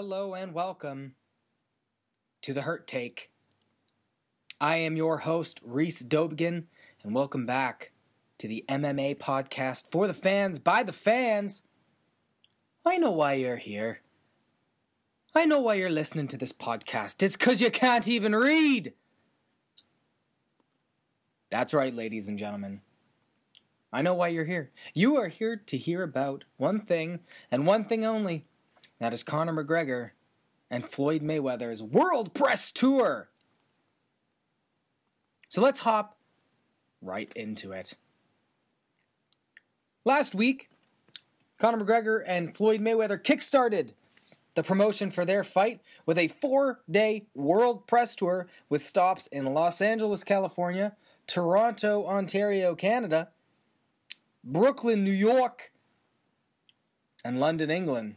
Hello and welcome to the Hurt Take. I am your host, Reese Dobgin, and welcome back to the MMA podcast for the fans, by the fans. I know why you're here. I know why you're listening to this podcast. It's because you can't even read. That's right, ladies and gentlemen. I know why you're here. You are here to hear about one thing and one thing only. That is Conor McGregor and Floyd Mayweather's World Press Tour. So let's hop right into it. Last week, Conor McGregor and Floyd Mayweather kickstarted the promotion for their fight with a four day World Press Tour with stops in Los Angeles, California, Toronto, Ontario, Canada, Brooklyn, New York, and London, England.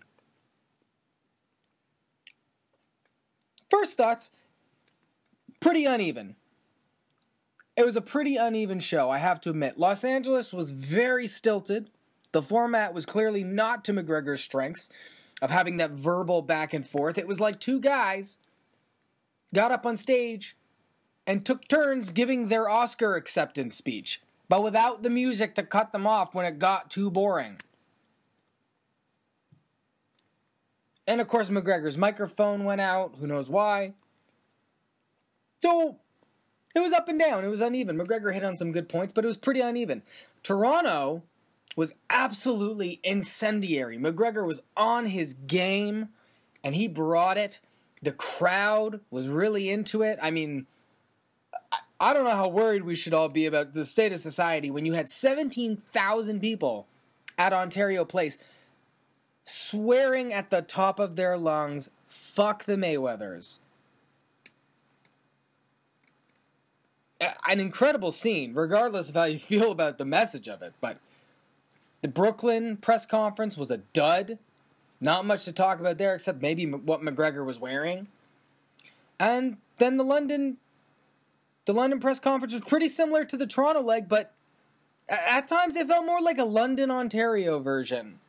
First thoughts pretty uneven. It was a pretty uneven show, I have to admit. Los Angeles was very stilted. The format was clearly not to McGregor's strengths of having that verbal back and forth. It was like two guys got up on stage and took turns giving their Oscar acceptance speech, but without the music to cut them off when it got too boring. And of course, McGregor's microphone went out. Who knows why? So it was up and down. It was uneven. McGregor hit on some good points, but it was pretty uneven. Toronto was absolutely incendiary. McGregor was on his game and he brought it. The crowd was really into it. I mean, I don't know how worried we should all be about the state of society when you had 17,000 people at Ontario Place swearing at the top of their lungs, fuck the Mayweathers. An incredible scene, regardless of how you feel about the message of it. But the Brooklyn press conference was a dud. Not much to talk about there, except maybe what McGregor was wearing. And then the London, the London press conference was pretty similar to the Toronto leg, but at times it felt more like a London, Ontario version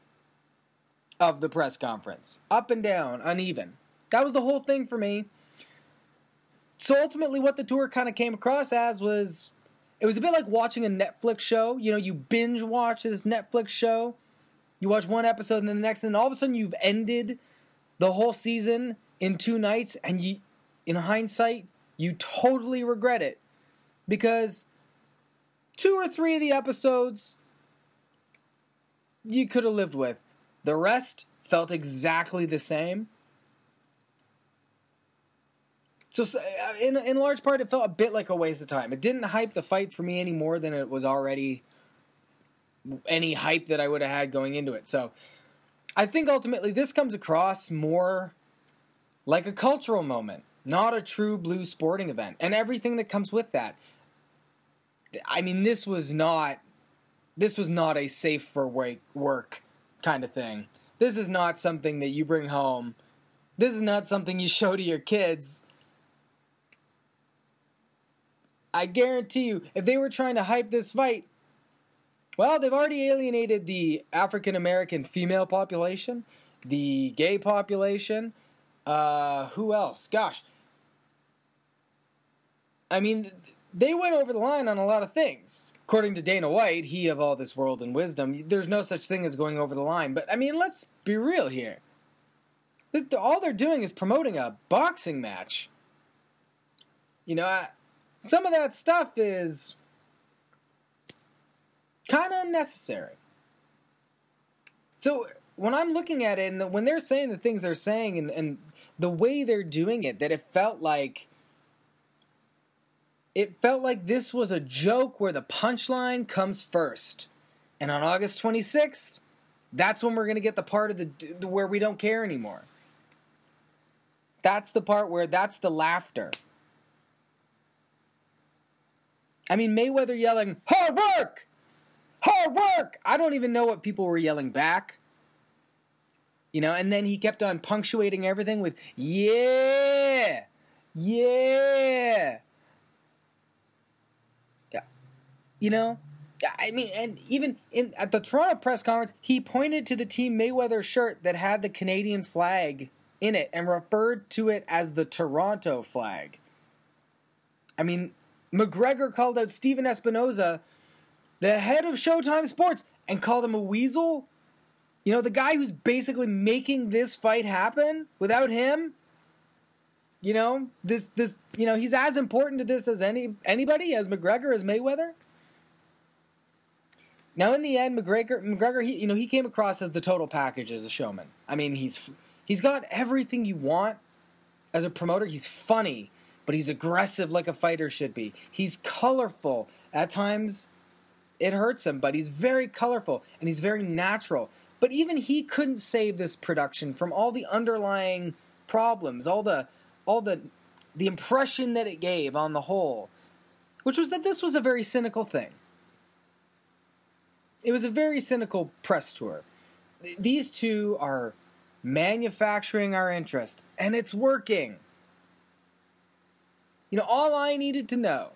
of the press conference. Up and down, uneven. That was the whole thing for me. So ultimately, what the tour kind of came across as was it was a bit like watching a Netflix show. You know, you binge watch this Netflix show, you watch one episode and then the next, and then all of a sudden you've ended the whole season in two nights, and you, in hindsight, you totally regret it because two or three of the episodes you could have lived with. The rest felt exactly the same. So, uh, in in large part, it felt a bit like a waste of time. It didn't hype the fight for me any more than it was already any hype that I would have had going into it. So, I think ultimately this comes across more like a cultural moment, not a true blue sporting event, and everything that comes with that. I mean, this was not this was not a safe for work kind of thing. This is not something that you bring home. This is not something you show to your kids. I guarantee you, if they were trying to hype this fight, well, they've already alienated the African American female population, the gay population. Uh, who else? Gosh. I mean, they went over the line on a lot of things according to Dana White, he of all this world and wisdom, there's no such thing as going over the line. But I mean, let's be real here. All they're doing is promoting a boxing match. You know, I, some of that stuff is kind of unnecessary. So when I'm looking at it, and when they're saying the things they're saying, and, and the way they're doing it, that it felt like it felt like this was a joke where the punchline comes first. And on August 26th, that's when we're going to get the part of the where we don't care anymore. That's the part where that's the laughter. I mean, Mayweather yelling, hard work! Hard work! I don't even know what people were yelling back. You know, and then he kept on punctuating everything with, yeah! Yeah! You know, I mean, and even in at the Toronto press conference, he pointed to the Team Mayweather shirt that had the Canadian flag in it and referred to it as the Toronto flag. I mean, McGregor called out Stephen Espinoza, the head of Showtime Sports, and called him a weasel. You know, the guy who's basically making this fight happen without him. You know, this this you know, he's as important to this as any anybody, as McGregor, as Mayweather. Now, in the end, McGregor, McGregor, he you know he came across as the total package as a showman. I mean, he's he's got everything you want as a promoter. He's funny, but he's aggressive like a fighter should be. He's colorful at times. It hurts him, but he's very colorful and he's very natural. But even he couldn't save this production from all the underlying problems, all the all the the impression that it gave on the whole, which was that this was a very cynical thing it was a very cynical press tour. These two are manufacturing our interest, and it's working. You know, all I needed to know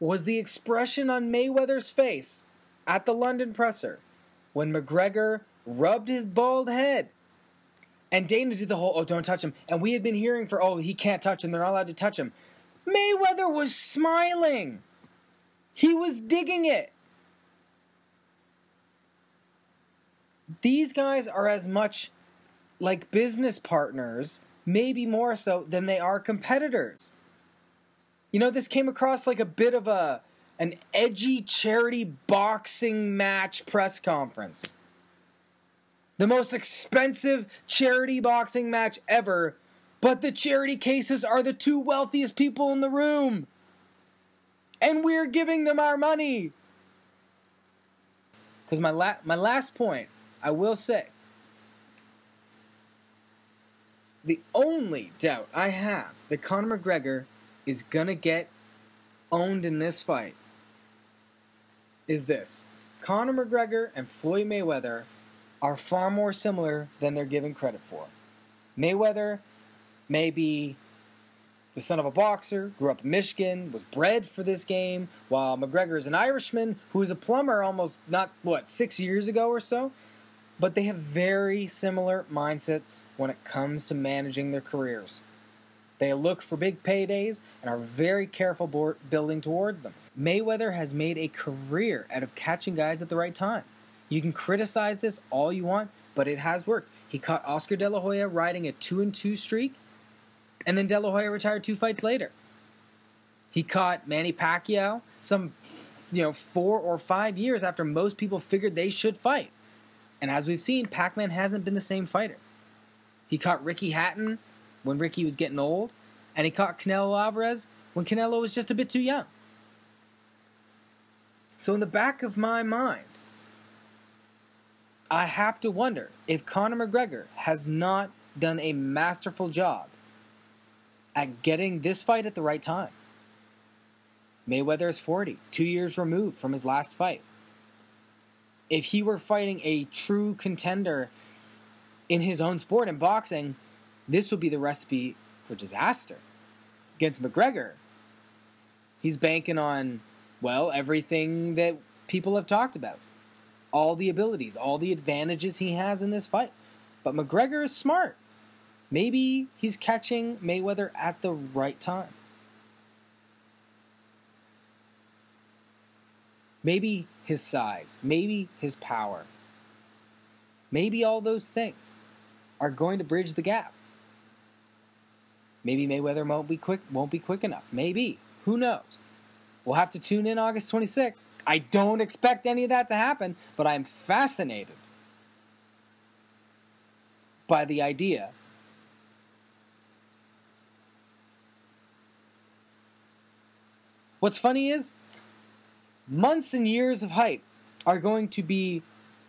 was the expression on Mayweather's face at the London presser when McGregor rubbed his bald head. And Dana did the whole, oh, don't touch him. And we had been hearing for, oh, he can't touch him. They're not allowed to touch him. Mayweather was smiling. He was digging it. These guys are as much like business partners, maybe more so than they are competitors. You know, this came across like a bit of a an edgy charity boxing match press conference. The most expensive charity boxing match ever, but the charity cases are the two wealthiest people in the room. And we're giving them our money. Cuz my la- my last point I will say, the only doubt I have that Conor McGregor is gonna get owned in this fight is this Conor McGregor and Floyd Mayweather are far more similar than they're given credit for. Mayweather may be the son of a boxer, grew up in Michigan, was bred for this game, while McGregor is an Irishman who was a plumber almost not what, six years ago or so but they have very similar mindsets when it comes to managing their careers. They look for big paydays and are very careful building towards them. Mayweather has made a career out of catching guys at the right time. You can criticize this all you want, but it has worked. He caught Oscar De La Hoya riding a 2 and 2 streak, and then De La Hoya retired two fights later. He caught Manny Pacquiao some you know 4 or 5 years after most people figured they should fight. And as we've seen, Pac Man hasn't been the same fighter. He caught Ricky Hatton when Ricky was getting old, and he caught Canelo Alvarez when Canelo was just a bit too young. So, in the back of my mind, I have to wonder if Conor McGregor has not done a masterful job at getting this fight at the right time. Mayweather is 40, two years removed from his last fight if he were fighting a true contender in his own sport in boxing, this would be the recipe for disaster. Against McGregor, he's banking on, well, everything that people have talked about. All the abilities, all the advantages he has in this fight. But McGregor is smart. Maybe he's catching Mayweather at the right time. Maybe his size, maybe his power, maybe all those things are going to bridge the gap. Maybe Mayweather won't be quick won't be quick enough. Maybe. Who knows? We'll have to tune in August 26th. I don't expect any of that to happen, but I'm fascinated by the idea What's funny is months and years of hype are going to be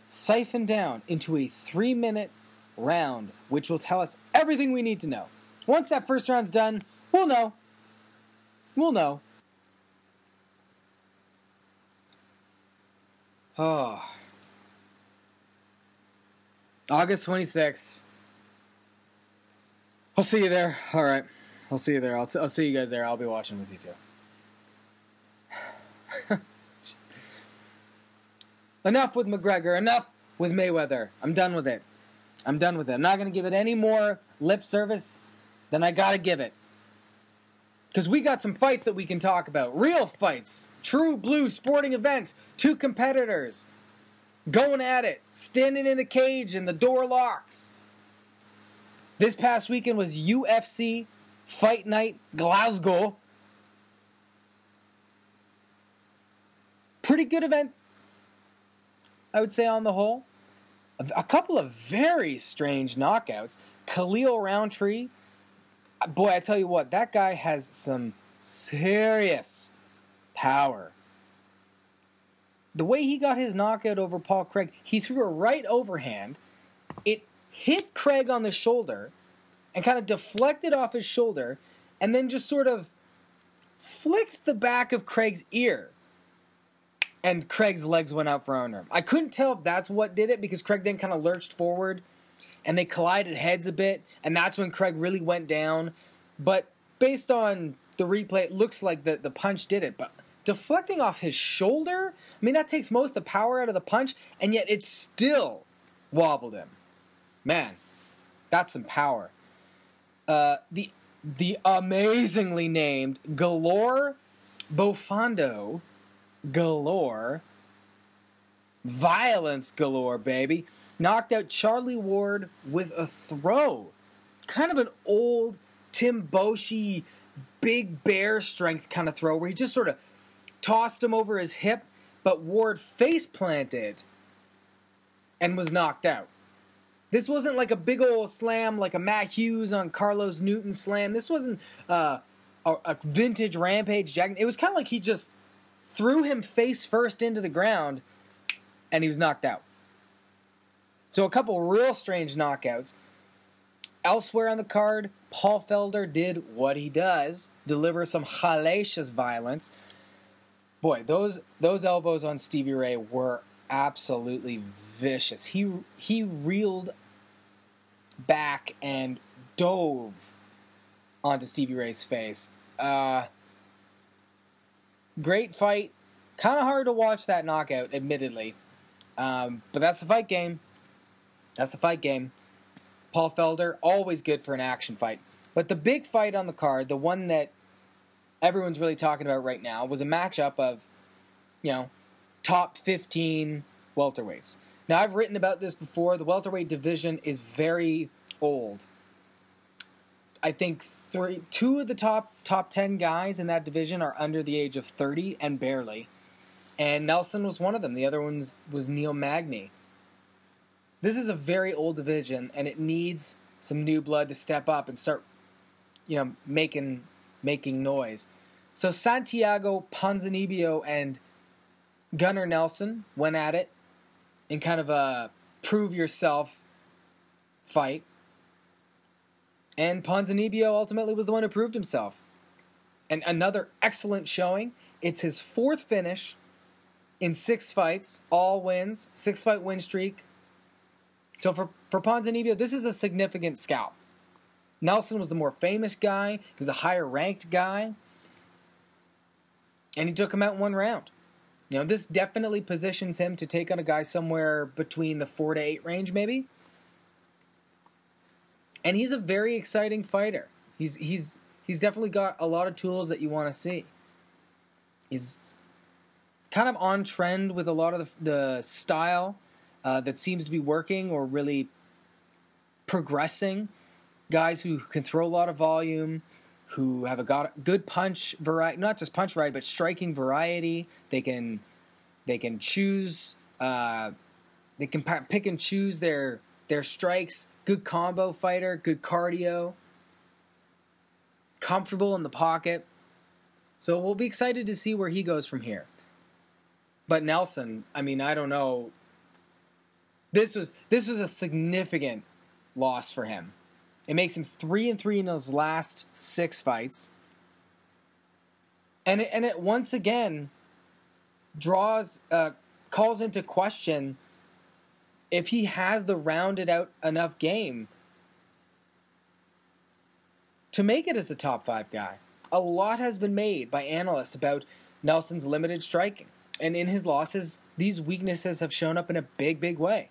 siphoned down into a three minute round, which will tell us everything we need to know. Once that first round's done, we'll know. We'll know. Oh. August 26th. I'll see you there. All right. I'll see you there. I'll, I'll see you guys there. I'll be watching with you too. Enough with McGregor. Enough with Mayweather. I'm done with it. I'm done with it. I'm not going to give it any more lip service than I got to give it. Because we got some fights that we can talk about. Real fights. True blue sporting events. Two competitors going at it, standing in a cage and the door locks. This past weekend was UFC Fight Night Glasgow. Pretty good event, I would say, on the whole. A couple of very strange knockouts. Khalil Rountree, boy, I tell you what, that guy has some serious power. The way he got his knockout over Paul Craig, he threw a right overhand. It hit Craig on the shoulder and kind of deflected off his shoulder and then just sort of flicked the back of Craig's ear. And Craig's legs went out for him. I couldn't tell if that's what did it because Craig then kind of lurched forward and they collided heads a bit, and that's when Craig really went down. But based on the replay, it looks like the, the punch did it. But deflecting off his shoulder, I mean, that takes most of the power out of the punch, and yet it still wobbled him. Man, that's some power. Uh, the the amazingly named Galore Bofando galore, violence galore, baby knocked out Charlie Ward with a throw. Kind of an old Tim Boetsch, big bear strength kind of throw where he just sort of tossed him over his hip, but Ward face planted and was knocked out. This wasn't like a big old slam like a Matt Hughes on Carlos Newton slam. This wasn't uh, a, a, vintage Rampage Jack. It was kind of like he just threw him face first into the ground and he was knocked out. So a couple real strange knockouts. Elsewhere on the card, Paul Felder did what he does, deliver some hellacious violence. Boy, those those elbows on Stevie Ray were absolutely vicious. He he reeled back and dove onto Stevie Ray's face. Uh, great fight. Kind of hard to watch that knockout, admittedly. Um, but that's the fight game. That's the fight game. Paul Felder, always good for an action fight. But the big fight on the card, the one that everyone's really talking about right now, was a matchup of, you know, top 15 welterweights. Now, I've written about this before. The welterweight division is very old. I think three, two of the top top 10 guys in that division are under the age of 30 and barely. And Nelson was one of them. The other one was, Neil Magny. This is a very old division, and it needs some new blood to step up and start, you know, making making noise. So Santiago Ponzinibbio and Gunnar Nelson went at it in kind of a prove yourself fight. And Ponzinibbio ultimately was the one who proved himself. And another excellent showing. It's his fourth finish in six fights, all wins, six fight win streak, so for, for Ponzinibbio, this is a significant scalp. Nelson was the more famous guy, he was a higher ranked guy, and he took him out in one round. You know, this definitely positions him to take on a guy somewhere between the four to eight range, maybe. And he's a very exciting fighter. He's he's he's definitely got a lot of tools that you want to see. He's kind of on trend with a lot of the, the style uh, that seems to be working or really progressing. Guys who can throw a lot of volume, who have a good punch variety, not just punch variety, but striking variety. They can they can choose. Uh, they can pick and choose their their strikes. Good combo fighter, good cardio, comfortable in the pocket. So we'll be excited to see where he goes from here. But Nelson, I mean, I don't know this was this was a significant loss for him. It makes him three and three in his last six fights, and it, and it once again draws uh, calls into question if he has the rounded out enough game to make it as a top five guy. A lot has been made by analysts about Nelson's limited striking, and in his losses, these weaknesses have shown up in a big, big way.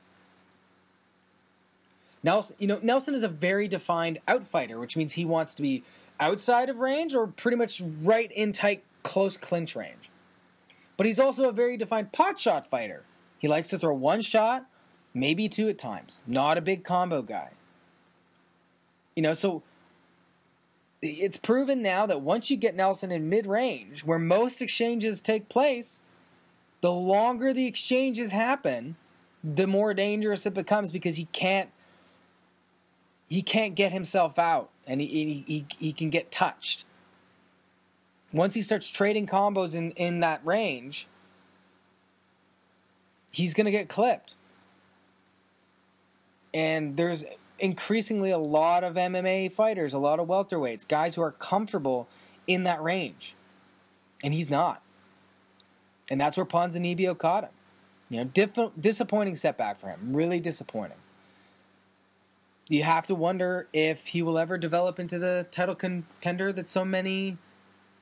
Nelson, you know, Nelson is a very defined outfighter, which means he wants to be outside of range or pretty much right in tight, close clinch range. But he's also a very defined pot shot fighter. He likes to throw one shot, maybe two at times. Not a big combo guy. You know, so it's proven now that once you get Nelson in mid range, where most exchanges take place, the longer the exchanges happen, the more dangerous it becomes because he can't he can't get himself out and he, he, he can get touched. Once he starts trading combos in, in that range, he's going to get clipped. And there's increasingly a lot of MMA fighters, a lot of welterweights, guys who are comfortable in that range. And he's not. And that's where Ponzinibbio caught him. You know, diff- disappointing setback for him. Really disappointing. You have to wonder if he will ever develop into the title contender that so many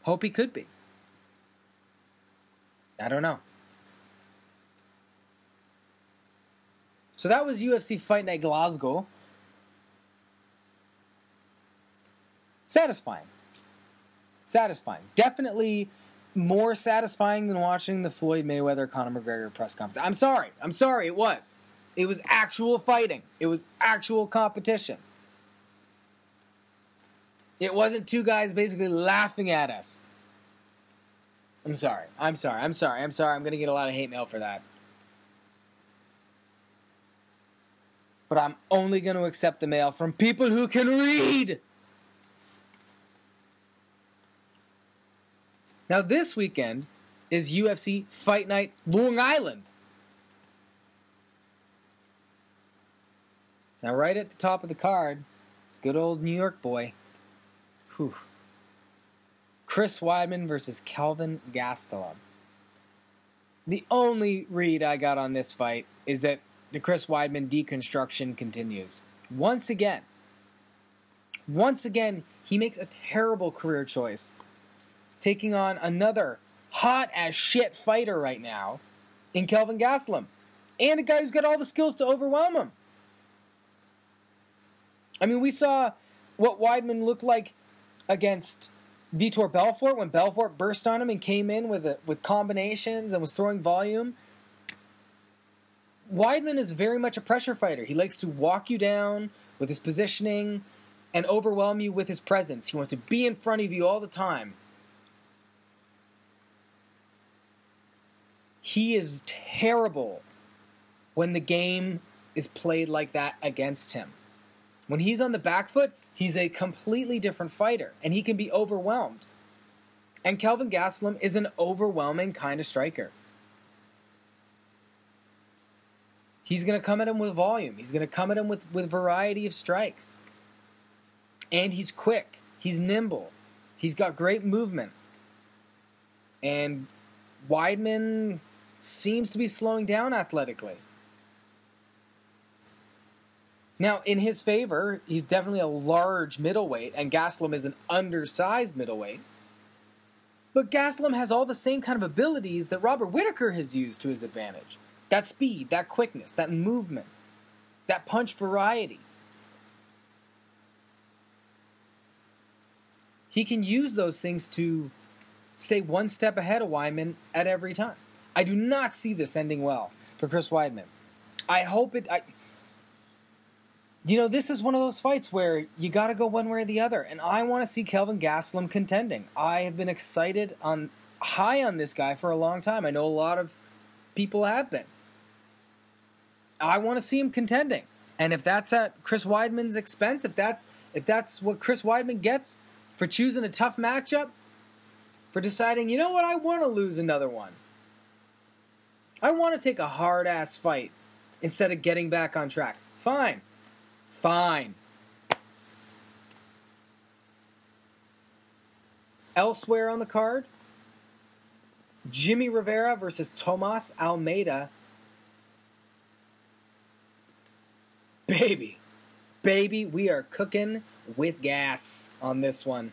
hope he could be. I don't know. So that was UFC Fight Night Glasgow. Satisfying. Satisfying. Definitely more satisfying than watching the Floyd Mayweather Conor McGregor press conference. I'm sorry. I'm sorry. It was. It was actual fighting. It was actual competition. It wasn't two guys basically laughing at us. I'm sorry. I'm sorry. I'm sorry. I'm sorry. I'm going to get a lot of hate mail for that. But I'm only going to accept the mail from people who can read. Now, this weekend is UFC Fight Night Long Island. Now, right at the top of the card, good old New York boy. Whew. Chris Weidman versus Kelvin Gastelum. The only read I got on this fight is that the Chris Weidman deconstruction continues. Once again, once again, he makes a terrible career choice taking on another hot as shit fighter right now in Kelvin Gastelum. And a guy who's got all the skills to overwhelm him. I mean, we saw what Weidman looked like against Vitor Belfort when Belfort burst on him and came in with a, with combinations and was throwing volume. Weidman is very much a pressure fighter. He likes to walk you down with his positioning and overwhelm you with his presence. He wants to be in front of you all the time. He is terrible when the game is played like that against him. When he's on the back foot, he's a completely different fighter and he can be overwhelmed. And Kelvin Gastelum is an overwhelming kind of striker. He's going to come at him with volume. He's going to come at him with, with variety of strikes. And he's quick. He's nimble. He's got great movement. And Weidman seems to be slowing down athletically. Now, in his favor, he's definitely a large middleweight, and Gastelum is an undersized middleweight. But Gastelum has all the same kind of abilities that Robert Whitaker has used to his advantage that speed, that quickness, that movement, that punch variety. He can use those things to stay one step ahead of Weidman at every time. I do not see this ending well for Chris Weidman. I hope it. I, you know, this is one of those fights where you got to go one way or the other, and I want to see Kelvin Gastelum contending. I have been excited on high on this guy for a long time. I know a lot of people have been. I want to see him contending, and if that's at Chris Weidman's expense, if that's if that's what Chris Weidman gets for choosing a tough matchup, for deciding, you know what, I want to lose another one. I want to take a hard ass fight instead of getting back on track. Fine. Fine. Elsewhere on the card, Jimmy Rivera versus Tomas Almeida. Baby, baby, we are cooking with gas on this one.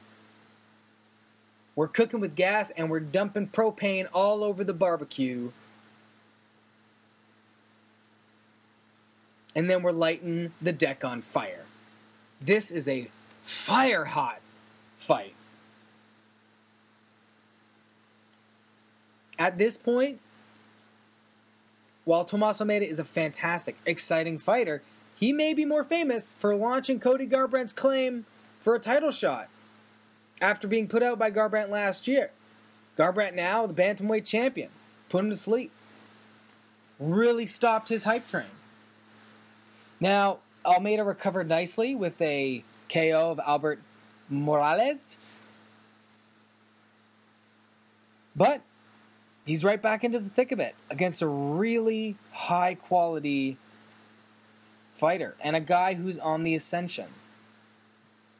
We're cooking with gas and we're dumping propane all over the barbecue and then we're lighting the deck on fire. This is a fire hot fight. At this point, while Tomas Almeida is a fantastic, exciting fighter, he may be more famous for launching Cody Garbrandt's claim for a title shot after being put out by Garbrandt last year. Garbrandt now the bantamweight champion, put him to sleep. Really stopped his hype train. Now, Almeida recovered nicely with a KO of Albert Morales. But he's right back into the thick of it against a really high quality fighter and a guy who's on the ascension.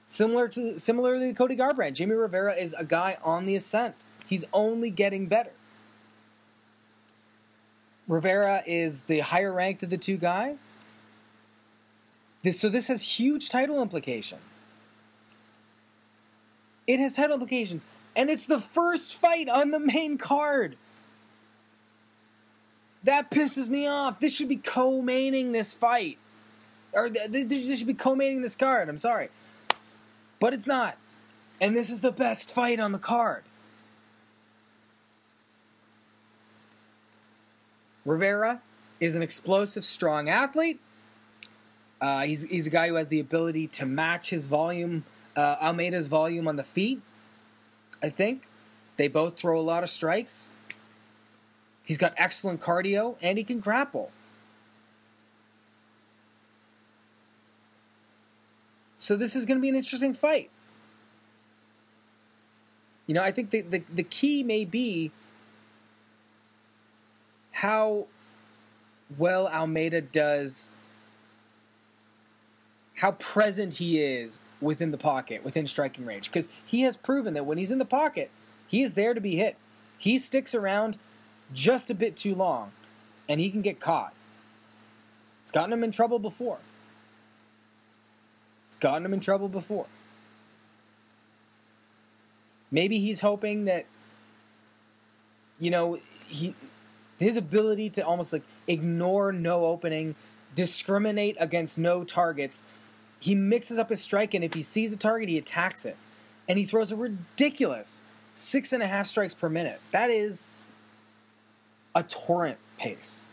Similar to similarly to Cody Garbrandt, Jimmy Rivera is a guy on the ascent. He's only getting better. Rivera is the higher ranked of the two guys. This, so this has huge title implication. It has title implications, and it's the first fight on the main card. That pisses me off. This should be co-maining this fight, or this should be co-maining this card. I'm sorry, but it's not, and this is the best fight on the card. Rivera is an explosive, strong athlete. Uh, he's he's a guy who has the ability to match his volume, uh, Almeida's volume on the feet. I think they both throw a lot of strikes. He's got excellent cardio and he can grapple. So this is going to be an interesting fight. You know, I think the, the, the key may be how well Almeida does, how present he is within the pocket, within striking range. Because he has proven that when he's in the pocket, he is there to be hit. He sticks around just a bit too long, and he can get caught. It's gotten him in trouble before. It's gotten him in trouble before. Maybe he's hoping that, you know, he his ability to almost like ignore no opening, discriminate against no targets. He mixes up his strike, and if he sees a target, he attacks it. And he throws a ridiculous six and a half strikes per minute. That is a torrent pace.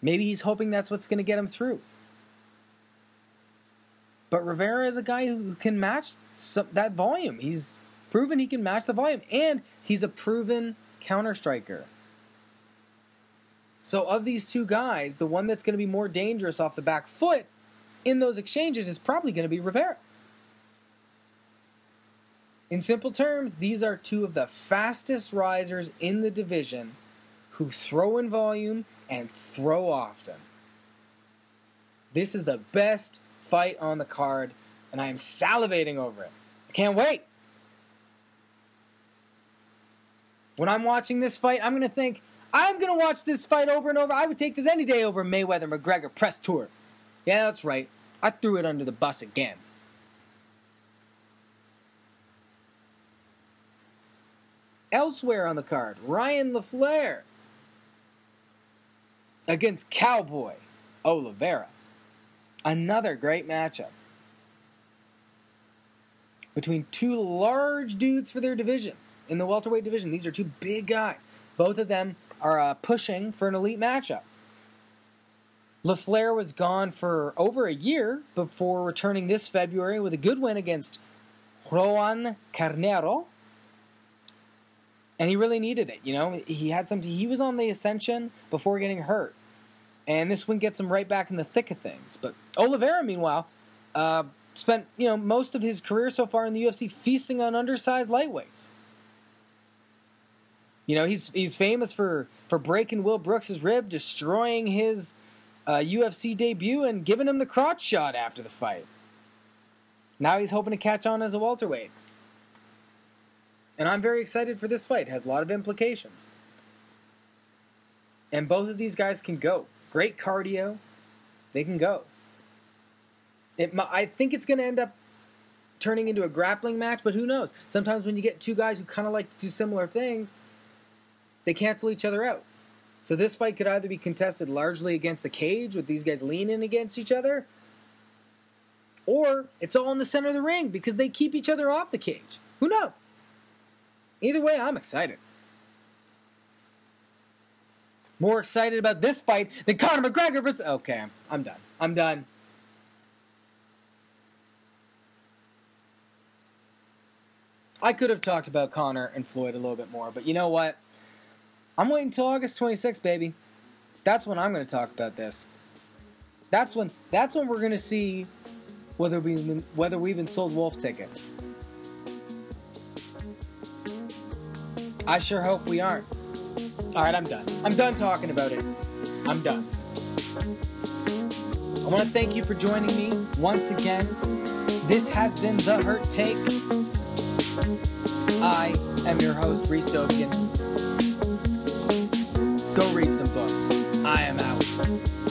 Maybe he's hoping that's what's going to get him through. But Rivera is a guy who can match some, that volume. He's proven he can match the volume, and he's a proven counter striker. So, of these two guys, the one that's going to be more dangerous off the back foot in those exchanges is probably going to be Rivera. In simple terms, these are two of the fastest risers in the division who throw in volume and throw often. This is the best fight on the card, and I am salivating over it. I can't wait. When I'm watching this fight, I'm going to think, I'm going to watch this fight over and over. I would take this any day over Mayweather McGregor press tour. Yeah, that's right. I threw it under the bus again. Elsewhere on the card, Ryan LaFlare against Cowboy Oliveira. Another great matchup between two large dudes for their division in the welterweight division. These are two big guys. Both of them are uh, pushing for an elite matchup. LaFlare was gone for over a year before returning this February with a good win against Roan Carneiro. And he really needed it, you know. He had something. He was on the ascension before getting hurt, and this win gets him right back in the thick of things. But Oliveira, meanwhile, uh, spent you know most of his career so far in the UFC feasting on undersized lightweights. You know, he's he's famous for for breaking Will Brooks' rib, destroying his uh, UFC debut, and giving him the crotch shot after the fight. Now he's hoping to catch on as a welterweight. And I'm very excited for this fight. It has a lot of implications. And both of these guys can go. Great cardio. They can go. It, I think it's going to end up turning into a grappling match, but who knows? Sometimes when you get two guys who kind of like to do similar things, they cancel each other out. So this fight could either be contested largely against the cage with these guys leaning against each other, or it's all in the center of the ring because they keep each other off the cage. Who knows? Either way, I'm excited. More excited about this fight than Conor McGregor versus. Okay, I'm done. I'm done. I could have talked about Conor and Floyd a little bit more, but you know what? I'm waiting until August 26th, baby. That's when I'm going to talk about this. That's when that's when we're going to see whether we whether we even sold Wolf tickets. I sure hope we aren't. All right, I'm done. I'm done talking about it. I'm done. I want to thank you for joining me once again. This has been The Hurt Take. I am your host, Reese. Go read some books. I am out.